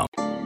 com.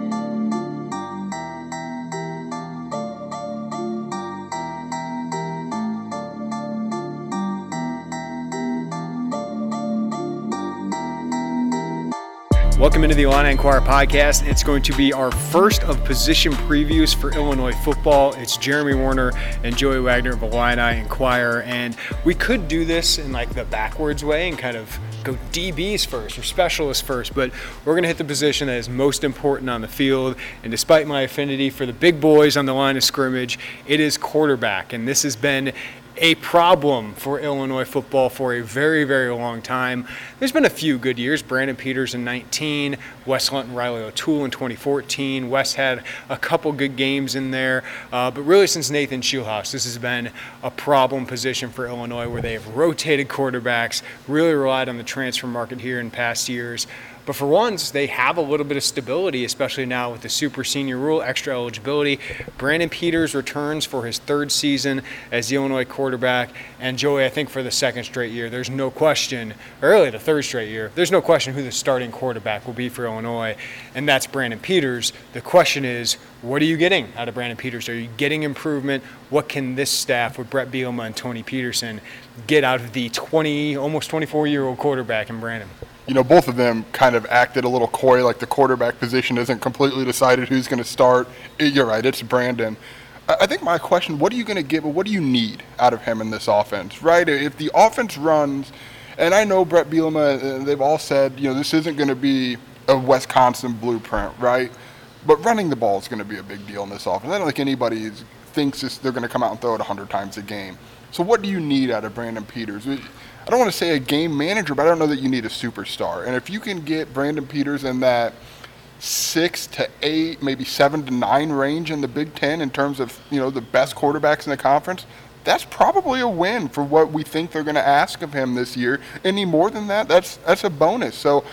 Welcome into the Illini Inquirer podcast. It's going to be our first of position previews for Illinois football. It's Jeremy Werner and Joey Wagner of Illini Inquirer, and we could do this in like the backwards way and kind of go DBs first or specialists first, but we're going to hit the position that is most important on the field. And despite my affinity for the big boys on the line of scrimmage, it is quarterback, and this has been a problem for Illinois football for a very, very long time. There's been a few good years. Brandon Peters in 19, Wes Lunt and Reilly O'Toole in 2014. Wes had a couple good games in there. Uh, but really, since Nathan Scheelhaase, this has been a problem position for Illinois where they have rotated quarterbacks, really relied on the transfer market here in past years. But for once, they have a little bit of stability, especially now with the super senior rule, extra eligibility. Brandon Peters returns for his third season as the Illinois quarterback. And Joey, I think for the second straight year, there's no question, or really the third straight year, there's no question who the starting quarterback will be for Illinois, and that's Brandon Peters. The question is, what are you getting out of Brandon Peters? Are you getting improvement? What can this staff with Brett Bielema and Tony Petersen get out of the 20, almost 24 year old quarterback in Brandon? You know, both of them kind of acted a little coy, like the quarterback position isn't completely decided who's going to start. You're right, it's Brandon. I think my question, what are you going to get, what do you need out of him in this offense, right? If the offense runs, and I know Brett Bielema, uh, they've all said, you know, this isn't going to be a Wisconsin blueprint, right? But running the ball is going to be a big deal in this offense. I don't think anybody thinks this, they're going to come out and throw it 100 times a game. So what do you need out of Brandon Peters? I don't want to say a game manager, but I don't know that you need a superstar. And if you can get Brandon Peters in that six to eight, maybe seven to nine range in the Big Ten in terms of you know the best quarterbacks in the conference, that's probably a win for what we think they're going to ask of him this year. Any more than that, that's that's a bonus. So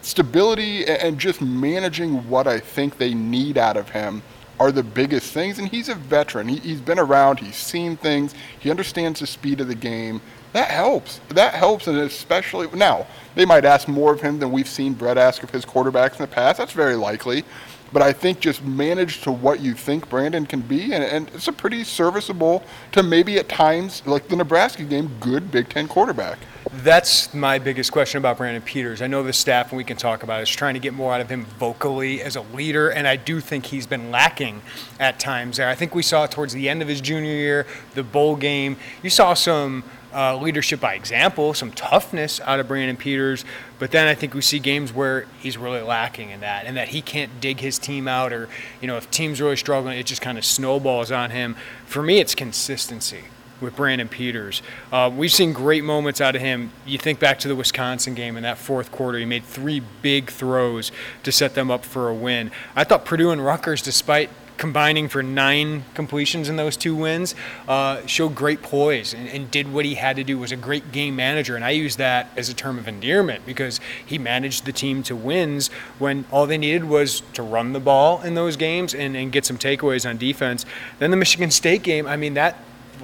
stability and just managing what I think they need out of him are the biggest things. And he's a veteran. He, has been around. He's seen things. He understands the speed of the game that helps. That helps, and especially now they might ask more of him than we've seen Brett ask of his quarterbacks in the past. That's very likely. But I think just manage to what you think Brandon can be, and, and it's a pretty serviceable to maybe at times, like the Nebraska game, good Big Ten quarterback. That's my biggest question about Brandon Peters. I know the staff, and we can talk about it, is trying to get more out of him vocally as a leader, and I do think he's been lacking at times there. I think we saw towards the end of his junior year, the bowl game, you saw some uh, leadership by example, some toughness out of Brandon Peters. But then I think we see games where he's really lacking in that, and that he can't dig his team out, or you know, if team's really struggling, it just kind of snowballs on him. For me, it's consistency with Brandon Peters. Uh, we've seen great moments out of him. You think back to the Wisconsin game in that fourth quarter, he made three big throws to set them up for a win. I thought Purdue and Rutgers, despite combining for nine completions in those two wins, uh, showed great poise and, and, did what he had to do. Was a great game manager, and I use that as a term of endearment because he managed the team to wins when all they needed was to run the ball in those games and, and get some takeaways on defense. Then the Michigan State game, I mean that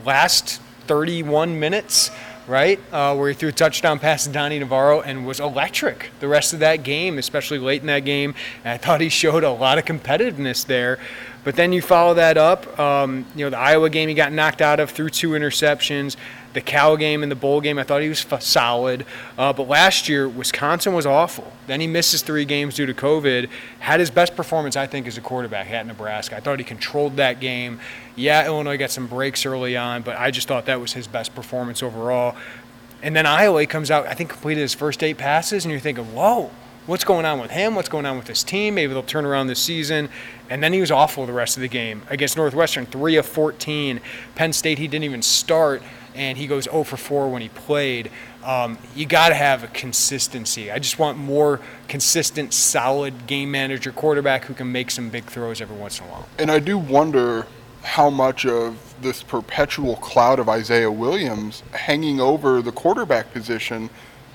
last 31 minutes right? Uh, where he threw a touchdown pass to Donny Navarro and was electric the rest of that game, especially late in that game. And I thought he showed a lot of competitiveness there. But then you follow that up. Um, you know, the Iowa game he got knocked out of through two interceptions. The Cal game and the bowl game, I thought he was f- solid. Uh, but last year, Wisconsin was awful. Then he misses three games due to COVID. Had his best performance, I think, as a quarterback at Nebraska. I thought he controlled that game. Yeah, Illinois got some breaks early on, but I just thought that was his best performance overall. And then Iowa comes out, I think, completed his first eight passes, and you're thinking, whoa what's going on with him, what's going on with his team. Maybe they'll turn around this season. And then he was awful the rest of the game against Northwestern, three of 14. Penn State, he didn't even start. and he goes 0 for 4 when he played. Um, you got to have a consistency. I just want more consistent, solid game manager quarterback who can make some big throws every once in a while. And I do wonder how much of this perpetual cloud of Isaiah Williams hanging over the quarterback position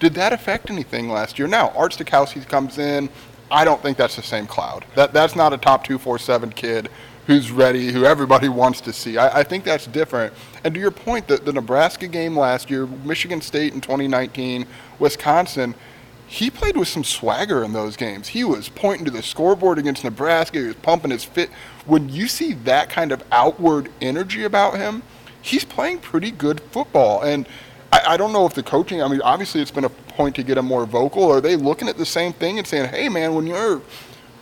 did that affect anything last year? Now, Art Sitkowski comes in. I don't think that's the same cloud. That that's not a top two four seven kid who's ready, who everybody wants to see. I, I think that's different. And to your point, the, the Nebraska game last year, Michigan State in 2019, Wisconsin, he played with some swagger in those games. He was pointing to the scoreboard against Nebraska. He was pumping his fit. When you see that kind of outward energy about him, he's playing pretty good football. And I, I don't know if the coaching, I mean, obviously it's been a point to get him more vocal. Are they looking at the same thing and saying, hey, man, when you're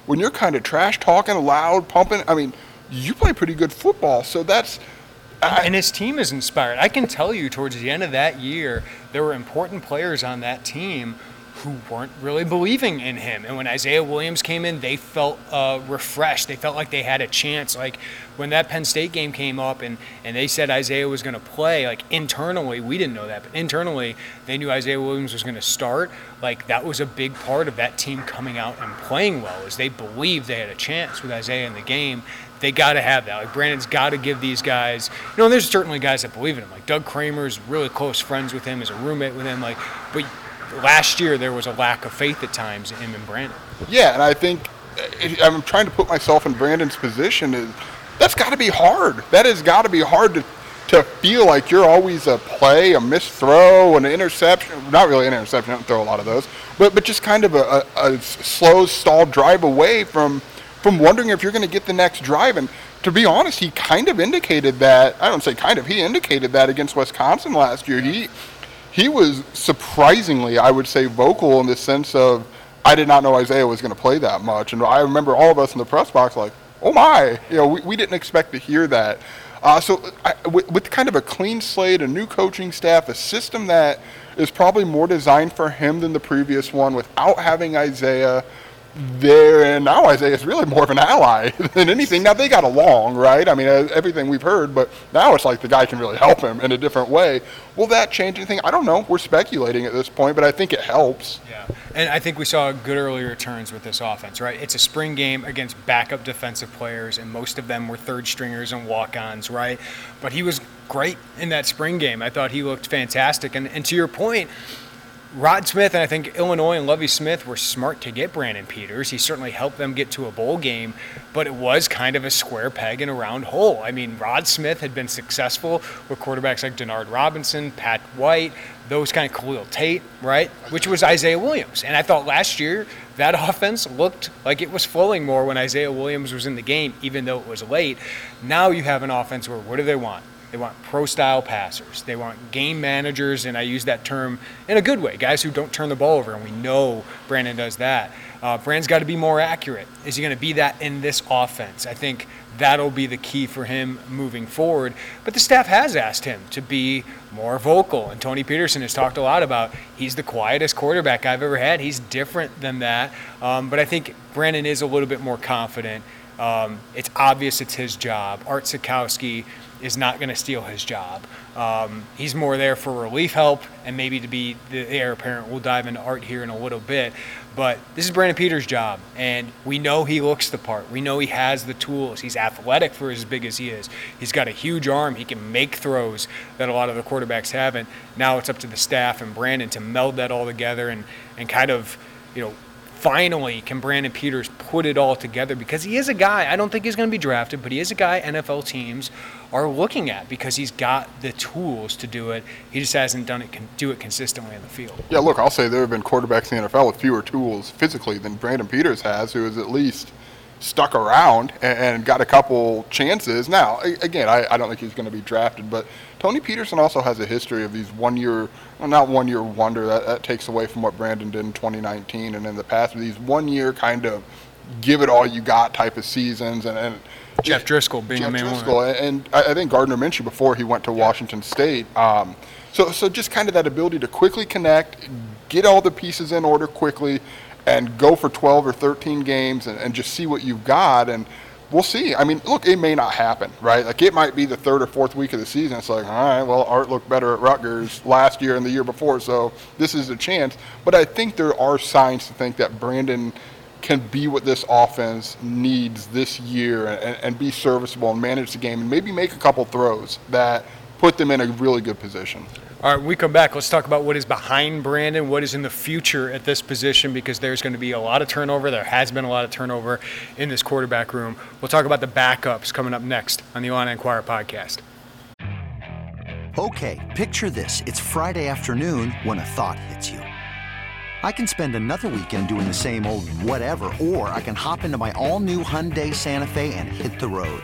when you're kind of trash talking, loud, pumping, I mean, you play pretty good football. So that's. I, and his team is inspired. I can tell you, towards the end of that year, there were important players on that team who weren't really believing in him. And when Isaiah Williams came in, they felt uh, refreshed. They felt like they had a chance. Like when that Penn State game came up and, and they said Isaiah was going to play, like internally, we didn't know that, but internally, they knew Isaiah Williams was going to start. Like that was a big part of that team coming out and playing well, is they believed they had a chance with Isaiah in the game they got to have that. Like Brandon's got to give these guys. You know, there's certainly guys that believe in him. Like Doug Kramer's really close friends with him, is a roommate with him. Like, but last year there was a lack of faith at times in him and Brandon. Yeah, and I think uh, I'm trying to put myself in Brandon's position. Is that's got to be hard. That has got to be hard to to feel like you're always a play, a missed throw, an interception. Not really an interception. I don't throw a lot of those, but but just kind of a, a, a slow, stalled drive away from from wondering if you're going to get the next drive. And to be honest, he kind of indicated that. I don't say kind of. He indicated that against Wisconsin last year. He he was surprisingly, I would say, vocal in the sense of I did not know Isaiah was going to play that much, and I remember all of us in the press box like, oh my, you know, we, we didn't expect to hear that. Uh, so I, with, with kind of a clean slate, a new coaching staff, a system that is probably more designed for him than the previous one, without having Isaiah there and now Isaiah is really more of an ally than anything. Now they got along, right? I mean, uh, everything we've heard, but now it's like the guy can really help him in a different way. Will that change anything? I don't know. We're speculating at this point, but I think it helps. Yeah, and I think we saw good early returns with this offense, right? It's a spring game against backup defensive players, and most of them were third stringers and walk-ons, right? But he was great in that spring game. I thought he looked fantastic, and, and to your point Rod Smith and I think Illinois and Lovie Smith were smart to get Brandon Peters. He certainly helped them get to a bowl game, but it was kind of a square peg in a round hole. I mean, Rod Smith had been successful with quarterbacks like Denard Robinson, Pat White, those kind of Khalil Tate, right? Which was Isaiah Williams. And I thought last year that offense looked like it was flowing more when Isaiah Williams was in the game, even though it was late. Now you have an offense where what do they want? They want pro style passers. They want game managers, and I use that term in a good way guys who don't turn the ball over, and we know Brandon does that. Uh, Brandon's got to be more accurate. Is he going to be that in this offense? I think that'll be the key for him moving forward. But the staff has asked him to be more vocal, and Tony Petersen has talked a lot about he's the quietest quarterback I've ever had. He's different than that. Um, but I think Brandon is a little bit more confident. Um, it's obvious it's his job. Art Sitkowski is not going to steal his job. Um, he's more there for relief help and maybe to be the heir apparent. We'll dive into art here in a little bit. But this is Brandon Peters' job, and we know he looks the part. We know he has the tools. He's athletic for as big as he is. He's got a huge arm. He can make throws that a lot of the quarterbacks haven't. Now it's up to the staff and Brandon to meld that all together and, and kind of, you know, finally can Brandon Peters put it all together because he is a guy, I don't think he's going to be drafted, but he is a guy NFL teams are looking at because he's got the tools to do it. He just hasn't done it, do it consistently in the field. Yeah, look, I'll say there have been quarterbacks in the NFL with fewer tools physically than Brandon Peters has, who is at least stuck around and, got a couple chances. Now, again, I, I don't think he's going to be drafted, but Tony Petersen also has a history of these one year, well, not one year wonder, that, that takes away from what Brandon did in 2019 and in the past, these one year kind of give it all you got type of seasons. And, and Jeff Driskel being Jeff the main Driskel, one. And I, I think Gardner Minshew before he went to Washington State. Um, so, so just kind of that ability to quickly connect, get all the pieces in order quickly, and go for 12 or 13 games and, and just see what you've got. And we'll see. I mean, look, it may not happen, right? Like it might be the third or fourth week of the season. It's like, all right, well, Art looked better at Rutgers last year and the year before, so this is a chance. But I think there are signs to think that Brandon can be what this offense needs this year and, and be serviceable and manage the game and maybe make a couple throws that put them in a really good position. All right, when we come back, let's talk about what is behind Brandon, what is in the future at this position, because there's going to be a lot of turnover. There has been a lot of turnover in this quarterback room. We'll talk about the backups coming up next on the Illini Inquirer podcast. Okay, picture this. It's Friday afternoon when a thought hits you. I can spend another weekend doing the same old whatever, or I can hop into my all new Hyundai Santa Fe and hit the road.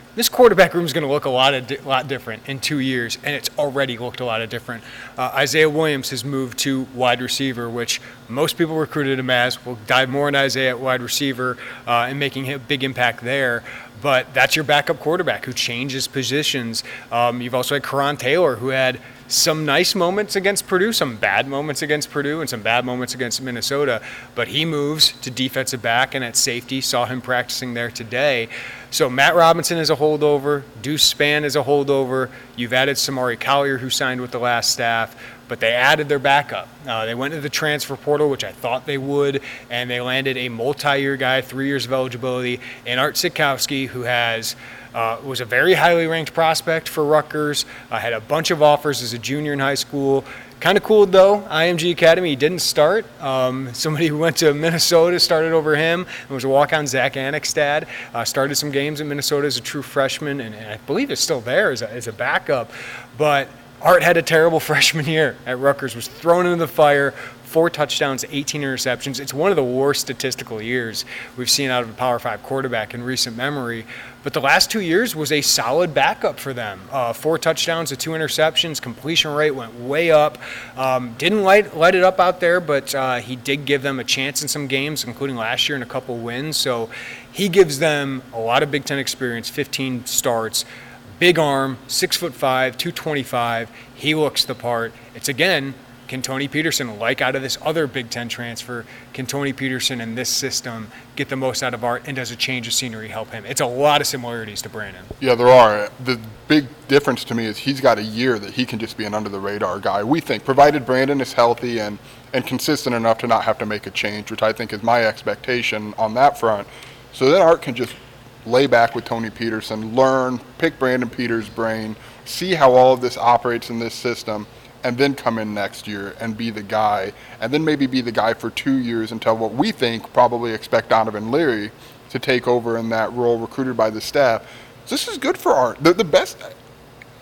this quarterback room is going to look a lot of di- lot different in two years, and it's already looked a lot of different. Uh, Isaiah Williams has moved to wide receiver, which most people recruited him as. We'll dive more in Isaiah at wide receiver uh, and making a big impact there. But that's your backup quarterback who changes positions. Um, you've also had Coran Taylor, who had some nice moments against Purdue, some bad moments against Purdue, and some bad moments against Minnesota. But he moves to defensive back and at safety. Saw him practicing there today. So Matt Robinson is a holdover. Deuce Spann is a holdover. You've added Samari Collier, who signed with the last staff but they added their backup. Uh, they went to the transfer portal, which I thought they would, and they landed a multi-year guy, three years of eligibility, and Art Sitkowski, who has uh, was a very highly ranked prospect for Rutgers. Uh, had a bunch of offers as a junior in high school. Kind of cool though. IMG Academy he didn't start. Um, somebody who went to Minnesota started over him and was a walk-on. Zach Annexstad uh, started some games in Minnesota as a true freshman, and, and I believe is still there as a, as a backup. But Art had a terrible freshman year at Rutgers, was thrown into the fire, four touchdowns, 18 interceptions. It's one of the worst statistical years we've seen out of a Power Five quarterback in recent memory. But the last two years was a solid backup for them. Uh, four touchdowns to two interceptions. Completion rate went way up. Um, didn't light, light it up out there, but uh, he did give them a chance in some games, including last year in a couple wins. So he gives them a lot of Big Ten experience, 15 starts big arm, six foot five, 225. He looks the part. It's again, can Tony Petersen, like out of this other Big Ten transfer, can Tony Petersen and this system get the most out of Art, and does a change of scenery help him? It's a lot of similarities to Brandon. Yeah, there are. The big difference to me is he's got a year that he can just be an under the radar guy. We think, provided Brandon is healthy and and consistent enough to not have to make a change, which I think is my expectation on that front. So then Art can just lay back with Tony Petersen, learn, pick Brandon Peters' brain, see how all of this operates in this system, and then come in next year and be the guy, and then maybe be the guy for two years until what we think probably expect Donovan Leary to take over in that role, recruited by the staff. This is good for Art. The, the best.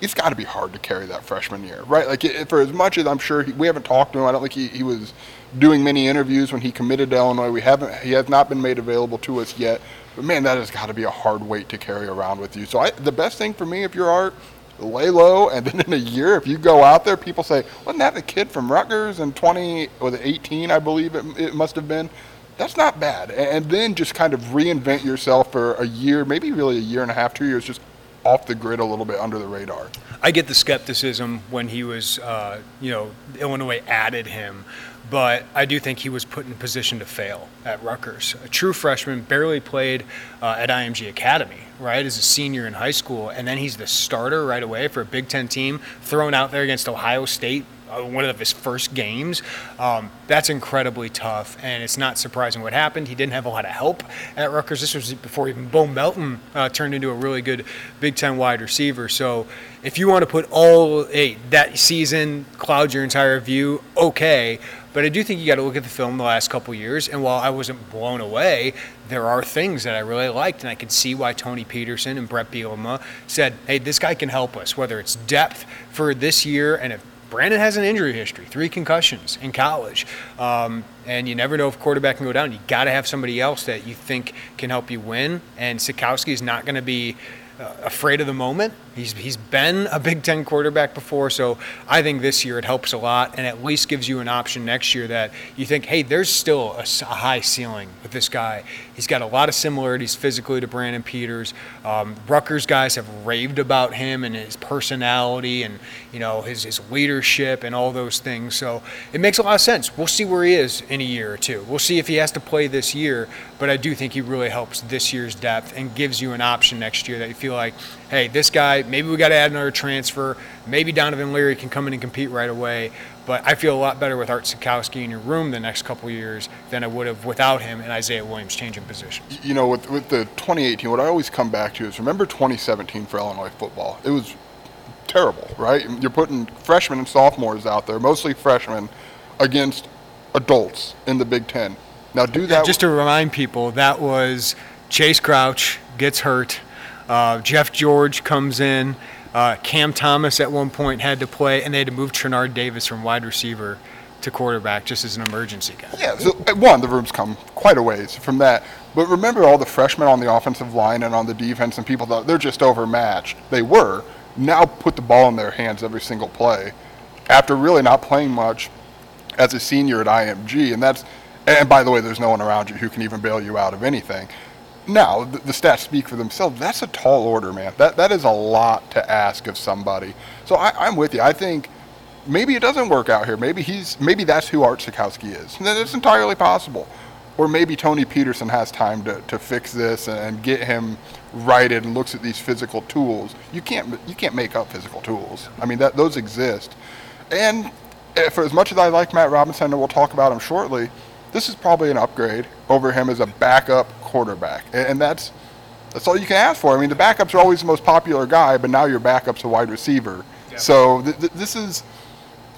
It's got to be hard to carry that freshman year, right? Like for as much as I'm sure he, we haven't talked to him, I don't think he, he was doing many interviews when he committed to Illinois. We haven't. He has not been made available to us yet. But man, that has got to be a hard weight to carry around with you. So I, the best thing for me, if you're Art, lay low, and then in a year, if you go out there, people say, wasn't that the kid from Rutgers in 20 or the 18, I believe it, it must have been. That's not bad. And then just kind of reinvent yourself for a year, maybe really a year and a half, two years, just off the grid a little bit under the radar. I get the skepticism when he was, uh, you know, Illinois added him but I do think he was put in a position to fail at Rutgers. A true freshman, barely played uh, at IMG Academy, right, as a senior in high school, and then he's the starter right away for a Big Ten team, thrown out there against Ohio State uh, one of his first games. Um, that's incredibly tough, and it's not surprising what happened. He didn't have a lot of help at Rutgers. This was before even Bo Melton uh, turned into a really good Big Ten wide receiver. So if you want to put all hey, that season cloud your entire view, okay. But I do think you got to look at the film the last couple years, and while I wasn't blown away, there are things that I really liked, and I could see why Tony Petersen and Brett Bielema said, "Hey, this guy can help us." Whether it's depth for this year, and if Brandon has an injury history, three concussions in college, um, and you never know if quarterback can go down. You got to have somebody else that you think can help you win, and Sitkowski is not going to be afraid of the moment. He's, he's been a Big Ten quarterback before, so I think this year it helps a lot and at least gives you an option next year that you think, hey, there's still a, a high ceiling with this guy. He's got a lot of similarities physically to Brandon Peters. Um, Rutgers guys have raved about him and his personality and you know his, his leadership and all those things. So it makes a lot of sense. We'll see where he is in a year or two. We'll see if he has to play this year, but I do think he really helps this year's depth and gives you an option next year that you feel like, hey, this guy, maybe we got to add another transfer. Maybe Donovan Leary can come in and compete right away. But I feel a lot better with Art Sitkowski in your room the next couple years than I would have without him and Isaiah Williams changing positions. You know, with, with the 2018, what I always come back to is remember 2017 for Illinois football. It was terrible, right? You're putting freshmen and sophomores out there, mostly freshmen, against adults in the Big Ten. Now do that. Just to remind people, that was Chayce Crouch gets hurt. Uh, Jeff George comes in. Uh, Cam Thomas at one point had to play, and they had to move Trinard Davis from wide receiver to quarterback just as an emergency guy. Yeah, so uh, one, the room's come quite a ways from that. But remember all the freshmen on the offensive line and on the defense, and people thought they're just overmatched. They were. Now put the ball in their hands every single play after really not playing much as a senior at IMG. And that's, and by the way, there's no one around you who can even bail you out of anything. Now, the, the, stats speak for themselves. That's a tall order, man. That that is a lot to ask of somebody. So I, am with you. I think maybe it doesn't work out here. Maybe he's maybe that's who Art Sitkowski is. It's entirely possible. Or maybe Tony Petersen has time to, to fix this and get him righted and looks at these physical tools. You can't you can't make up physical tools. I mean that those exist. And for as much as I like Matt Robinson, and we'll talk about him shortly, this is probably an upgrade over him as a backup quarterback, and that's that's all you can ask for. I mean, the backups are always the most popular guy, but now your backup's a wide receiver. So th- th- this is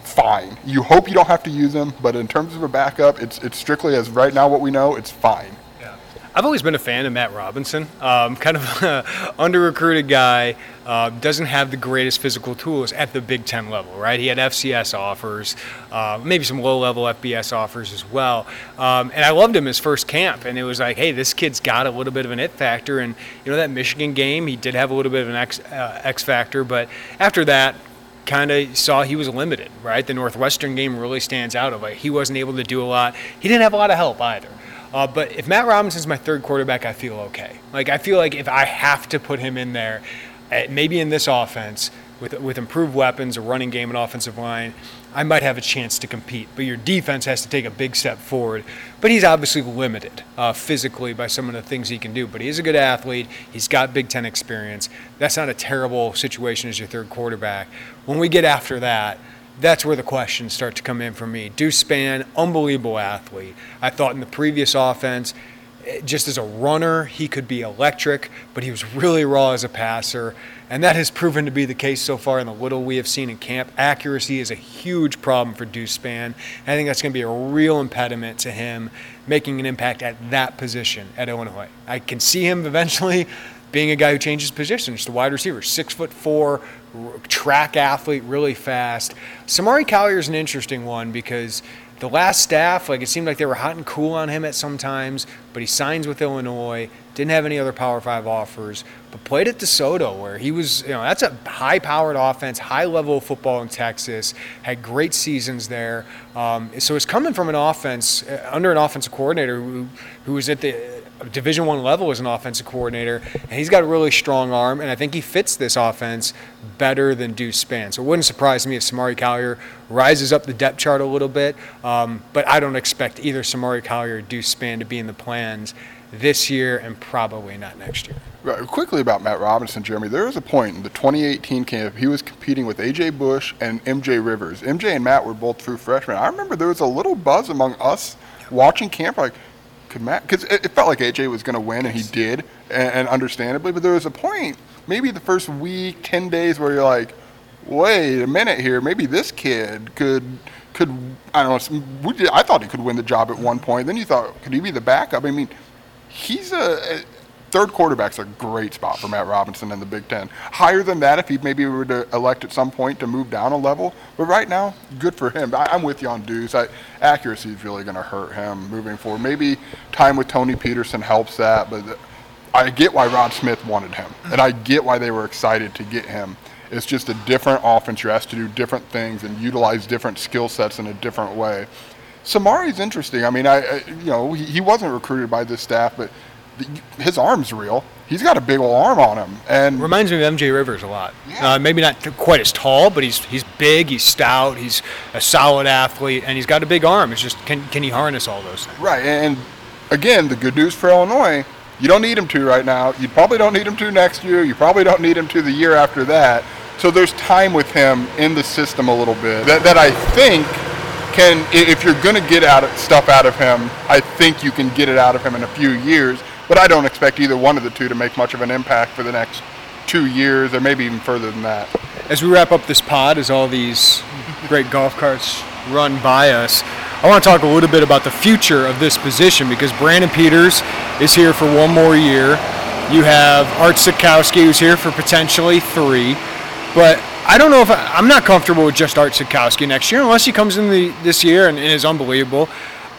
fine. You hope you don't have to use him, but in terms of a backup, it's it's strictly as right now what we know, it's fine. I've always been a fan of Matt Robinson. Um, kind of an under recruited guy, uh, doesn't have the greatest physical tools at the Big Ten level, right? He had FCS offers, uh, maybe some low level FBS offers as well. Um, and I loved him his first camp, and it was like, hey, this kid's got a little bit of an it factor. And, you know, that Michigan game, he did have a little bit of an X, uh, X factor, but after that, kind of saw he was limited, right? The Northwestern game really stands out of like he wasn't able to do a lot. He didn't have a lot of help either. Uh, but if Matt Robinson's my third quarterback, I feel okay. Like I feel like if I have to put him in there, eh, maybe in this offense with with improved weapons, a running game, and offensive line, I might have a chance to compete. But your defense has to take a big step forward. But he's obviously limited uh, physically by some of the things he can do. But he is a good athlete. He's got Big Ten experience. That's not a terrible situation as your third quarterback. When we get after that that's where the questions start to come in for me. Deuce Spann, unbelievable athlete. I thought in the previous offense, eh, just as a runner, he could be electric, but he was really raw as a passer. And that has proven to be the case so far in the little we have seen in camp. Accuracy is a huge problem for Deuce Spann. I think that's going to be a real impediment to him making an impact at that position at Illinois. I can see him eventually being a guy who changes positions to wide receiver, six foot four, track athlete, really fast. Samari Collier is an interesting one because the last staff, like it seemed like they were hot and cool on him at some times, but he signs with Illinois, didn't have any other Power Five offers, but played at DeSoto where he was, you know, that's a high powered offense, high level of football in Texas, had great seasons there. Um, so it's coming from an offense, uh, under an offensive coordinator who, who was at the Division One level as an offensive coordinator, and he's got a really strong arm, and I think he fits this offense better than Deuce Spann. So it wouldn't surprise me if Samari Collier rises up the depth chart a little bit, um, but I don't expect either Samari Collier or Deuce Spann to be in the plans this year and probably not next year. Right, quickly about Matt Robinson, Jeremy. There was a point in the 2018 camp he was competing with AJ Bush and MJ Rivers. MJ and Matt were both true freshmen. I remember there was a little buzz among us watching camp, like, could Matt? Because it, it, felt like AJ was going to win, and he did, and, and understandably. But there was a point, maybe the first week, 10 days, where you're like, wait a minute here, maybe this kid could could I don't know. I thought he could win the job at one point. Then you thought, could he be the backup? I mean, he's a, third quarterback's a great spot for Matt Robinson in the Big Ten. Higher than that if he maybe were to elect at some point to move down a level. But right now, good for him. I, am with you on Deuce. I, accuracy is really going to hurt him moving forward. Maybe time with Tony Petersen helps that, but I get why Rod Smith wanted him, and I get why they were excited to get him. It's just a different offense. You're asked to do different things and utilize different skill sets in a different way. Samari's interesting. I mean, I, I you know he, he, wasn't recruited by this staff, but the, his arm's real. He's got a big old arm on him, and reminds me of MJ Rivers a lot. Yeah. Uh, maybe not quite as tall, but he's he's big, he's stout, he's a solid athlete, and he's got a big arm. It's just can can he harness all those things? Right, and again, the good news for Illinois, you don't need him to right now. You probably don't need him to next year. You probably don't need him to the year after that. So there's time with him in the system a little bit that, that I think can, if you're going to get out of, stuff out of him, I think you can get it out of him in a few years. But I don't expect either one of the two to make much of an impact for the next two years, or maybe even further than that. As we wrap up this pod, as all these great golf carts run by us, I want to talk a little bit about the future of this position because Brandon Peters is here for one more year. You have Art Sitkowski who's here for potentially three. But I don't know if I, am not comfortable with just Art Sitkowski next year unless he comes in the, this year and, and is unbelievable.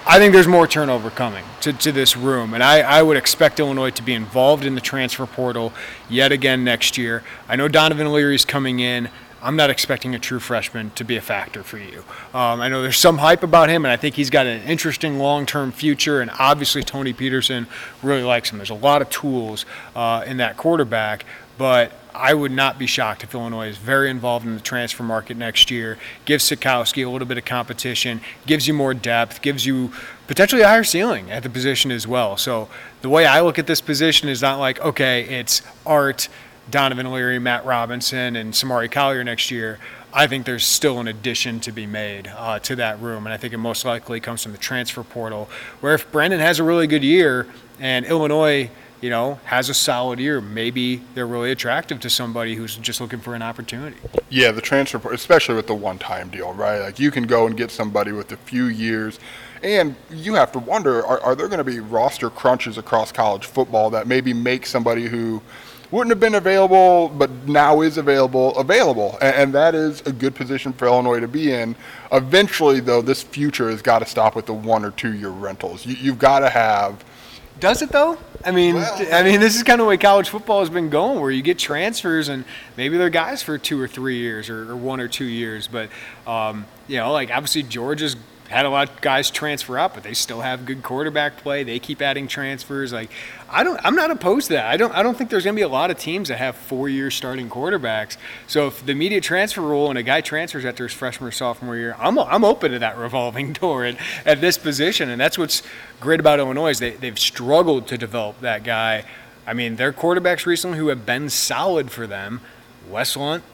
I think there's more turnover coming to, to this room, and I, I would expect Illinois to be involved in the transfer portal yet again next year. I know Donovan Leary is coming in. I'm not expecting a true freshman to be a factor for you. Um, I know there's some hype about him, and I think he's got an interesting long-term future. And obviously, Tony Petersen really likes him. There's a lot of tools uh, in that quarterback, but I would not be shocked if Illinois is very involved in the transfer market next year, gives Sitkowski a little bit of competition, gives you more depth, gives you potentially a higher ceiling at the position as well. So the way I look at this position is not like, okay, it's Art, Donovan Leary, Matt Robinson, and Samari Collier next year. I think there's still an addition to be made uh, to that room, and I think it most likely comes from the transfer portal. Where if Brandon has a really good year and Illinois – you know, has a solid year, maybe they're really attractive to somebody who's just looking for an opportunity. Yeah, the transfer, especially with the one-time deal, right? Like you can go and get somebody with a few years, and you have to wonder: are, are there going to be roster crunches across college football that maybe make somebody who wouldn't have been available, but now is available, available. And, and, that is a good position for Illinois to be in. Eventually, though, this future has got to stop with the one or two year rentals. You, you've got to have does it though? I mean, well, I mean, this is kind of the way college football has been going, where you get transfers and maybe they're guys for two or three years or, or one or two years, but um, you know, like obviously Georgia's had a lot of guys transfer out, but they still have good quarterback play. They keep adding transfers. Like, I don't, I'm not opposed to that. I don't, I don't think there's going to be a lot of teams that have four-year starting quarterbacks. So if the immediate transfer rule and a guy transfers after his freshman or sophomore year, I'm, I'm open to that revolving door at, at this position. And that's what's great about Illinois is they, they've struggled to develop that guy. I mean, their quarterbacks recently who have been solid for them, Wes Lunt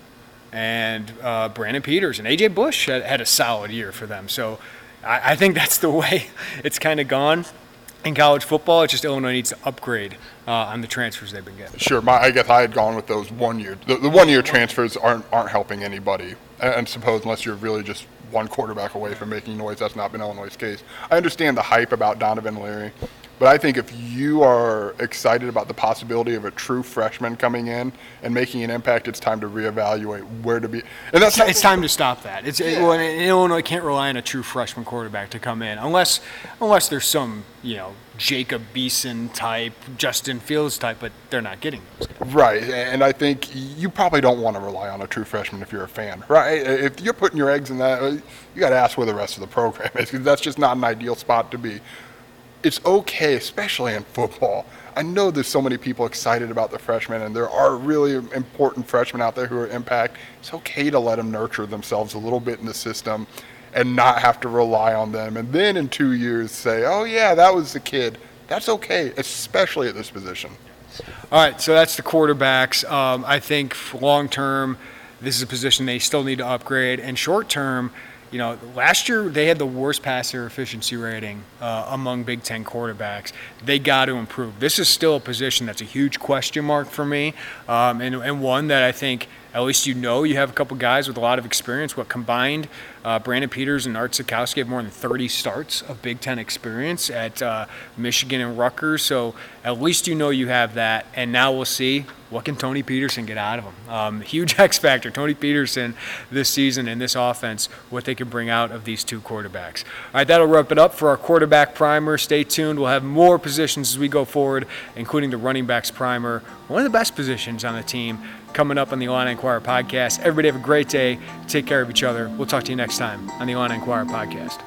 and uh, Brandon Peters and AJ Bush had, had a solid year for them. So I, I think that's the way it's kind of gone in college football. It's just Illinois needs to upgrade uh, on the transfers they've been getting. Sure, my, I guess I had gone with those one year. The, the one year transfers aren't aren't helping anybody, and, suppose unless you're really just one quarterback away from making noise. That's not been Illinois' case. I understand the hype about Donovan Leary. But I think if you are excited about the possibility of a true freshman coming in and making an impact, it's time to reevaluate where to be. And that's it's, it's time to stop that. It's yeah. well, Illinois can't rely on a true freshman quarterback to come in unless unless there's some you know Jacob Beeson type, Justin Fields type, but they're not getting those. Guys. Right, and I think you probably don't want to rely on a true freshman if you're a fan, right? If you're putting your eggs in that, you got to ask where the rest of the program is. That's just not an ideal spot to be it's okay, especially in football. I know there's so many people excited about the freshmen, and there are really important freshmen out there who are impact. It's okay to let them nurture themselves a little bit in the system and not have to rely on them. And then in two years say, oh, yeah, that was the kid. That's okay, especially at this position. All right, so that's the quarterbacks. Um, I think long term, this is a position they still need to upgrade, and short term, you know, last year they had the worst passer efficiency rating uh, among Big Ten quarterbacks. They got to improve. This is still a position that's a huge question mark for me, um, and, and one that I think at least you know you have a couple guys with a lot of experience. What combined, uh, Brandon Peters and Art Sitkowski have more than 30 starts of Big Ten experience at uh, Michigan and Rutgers. So at least you know you have that. And now we'll see what can Tony Petersen get out of him. Um, huge X factor, Tony Petersen, this season in this offense, what they can bring out of these two quarterbacks. All right, that'll wrap it up for our quarterback primer. Stay tuned. We'll have more positions as we go forward, including the running backs primer, one of the best positions on the team coming up on the Illini Inquirer podcast. Everybody have a great day. Take care of each other. We'll talk to you next time on the Illini Inquirer podcast.